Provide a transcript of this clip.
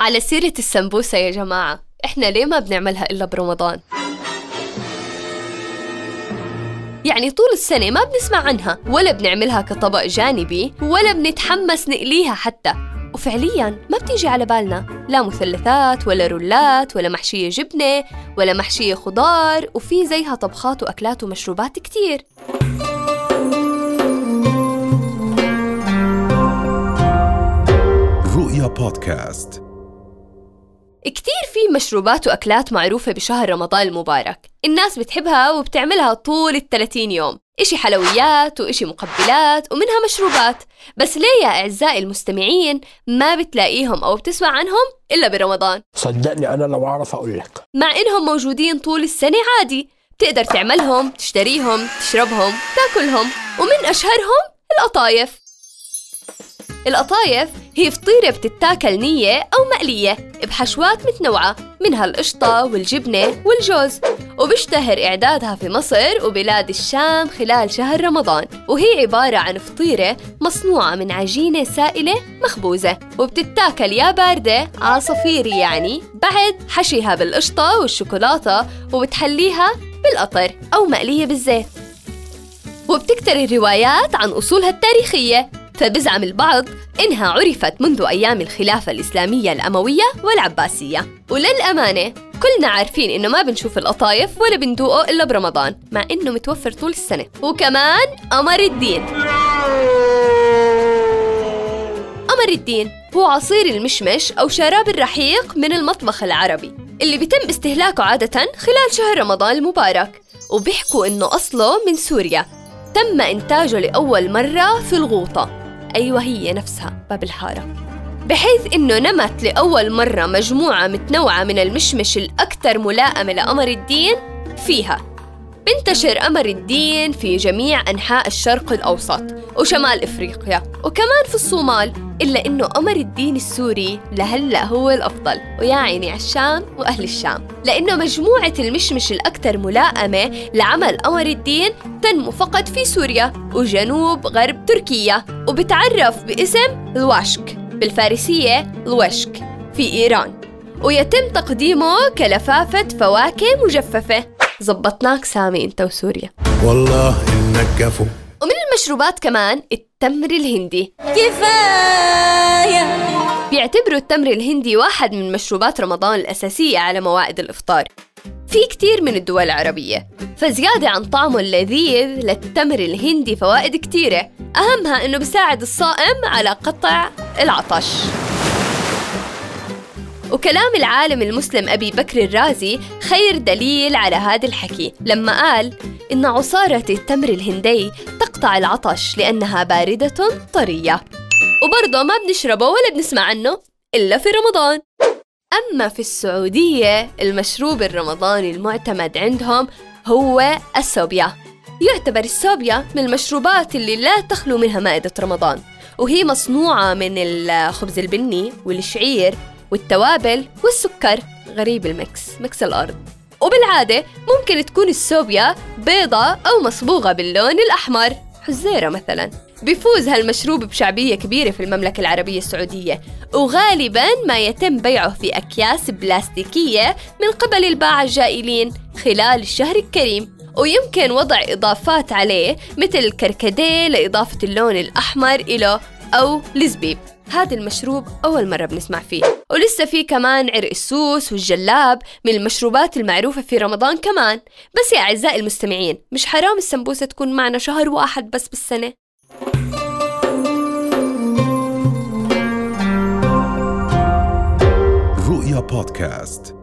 على سيرة السمبوسة يا جماعة. إحنا ليه ما بنعملها إلا برمضان؟ يعني طول السنة ما بنسمع عنها ولا بنعملها كطبق جانبي ولا بنتحمس نقليها حتى. وفعليا ما بتيجي على بالنا. لا مثلثات ولا رولات ولا محشية جبنة ولا محشية خضار وفي زيها طبخات وأكلات ومشروبات كتير. رؤيا بودكاست. كتير في مشروبات وأكلات معروفة بشهر رمضان المبارك. الناس بتحبها وبتعملها طول الثلاثين يوم. إشي حلويات وإشي مقبلات ومنها مشروبات. بس ليه يا أعزائي المستمعين ما بتلاقيهم أو بتسمع عنهم إلا برمضان؟ صدقني أنا لو أعرف أقول لك. مع إنهم موجودين طول السنة عادي. بتقدر تعملهم تشتريهم تشربهم تاكلهم. ومن أشهرهم القطايف. القطايف هي فطيرة بتتاكل نية أو مقلية بحشوات متنوعة منها القشطة والجبنة والجوز. وبيشتهر إعدادها في مصر وبلاد الشام خلال شهر رمضان. وهي عبارة عن فطيرة مصنوعة من عجينة سائلة مخبوزة وبتتاكل يا باردة عصافيري يعني بعد حشيها بالقشطة والشوكولاتة وبتحليها بالقطر أو مقلية بالزيت. وبتكتر الروايات عن أصولها التاريخية. فبزعم البعض إنها عرفت منذ أيام الخلافة الإسلامية الأموية والعباسية. وللأمانة كلنا عارفين إنه ما بنشوف القطايف ولا بندوقه إلا برمضان مع إنه متوفر طول السنة. وكمان قمر الدين. قمر الدين هو عصير المشمش أو شراب الرحيق من المطبخ العربي اللي بيتم استهلاكه عادة خلال شهر رمضان المبارك. وبيحكوا إنه أصله من سوريا. تم إنتاجه لأول مرة في الغوطة. أيوة هي نفسها باب الحارة. بحيث إنه نمت لأول مرة مجموعة متنوعة من المشمش الأكثر ملائمة لقمر الدين فيها. بنتشر قمر الدين في جميع أنحاء الشرق الأوسط وشمال إفريقيا وكمان في الصومال إلا إنه قمر الدين السوري لهلأ هو الأفضل ويا عيني على الشام وأهل الشام. لأنه مجموعة المشمش الأكثر ملائمة لعمل قمر الدين تنمو فقط في سوريا وجنوب غرب تركيا وبتعرف باسم الواشك بالفارسية الوشك في إيران. ويتم تقديمه كلفافة فواكه مجففة. زبطناك سامي انت وسوريا. والله إنك كفو. ومن المشروبات كمان التمر الهندي. كفاية. بيعتبروا التمر الهندي واحد من مشروبات رمضان الأساسية على موائد الإفطار. في كتير من الدول العربية فزيادة عن طعمه اللذيذ للتمر الهندي فوائد كتيرة. أهمها أنه بيساعد الصائم على قطع العطش. وكلام العالم المسلم أبي بكر الرازي خير دليل على هذا الحكي. لما قال إن عصارة التمر الهندي تقطع العطش لأنها باردة طرية. وبرضه ما بنشربه ولا بنسمع عنه إلا في رمضان. أما في السعودية المشروب الرمضاني المعتمد عندهم هو السوبيا. يعتبر السوبيا من المشروبات اللي لا تخلو منها مائدة رمضان. وهي مصنوعة من الخبز البني والشعير والتوابل والسكر. غريب ال mix mix الأرض. وبالعادة ممكن تكون السوبيا بيضة أو مصبوغة باللون الأحمر. حزيرة مثلا. بيفوز هالمشروب بشعبية كبيرة في المملكة العربية السعودية. وغالبا ما يتم بيعه في أكياس بلاستيكية من قبل الباعة الجائلين خلال الشهر الكريم. ويمكن وضع إضافات عليه مثل الكركديه لإضافة اللون الأحمر إله أو الزبيب هذا المشروب أول مرة بنسمع فيه. ولسه في كمان عرق السوس والجلاب من المشروبات المعروفة في رمضان كمان. بس يا أعزائي المستمعين مش حرام السمبوسة تكون معنا شهر واحد بس بالسنة. رؤيا بودكاست.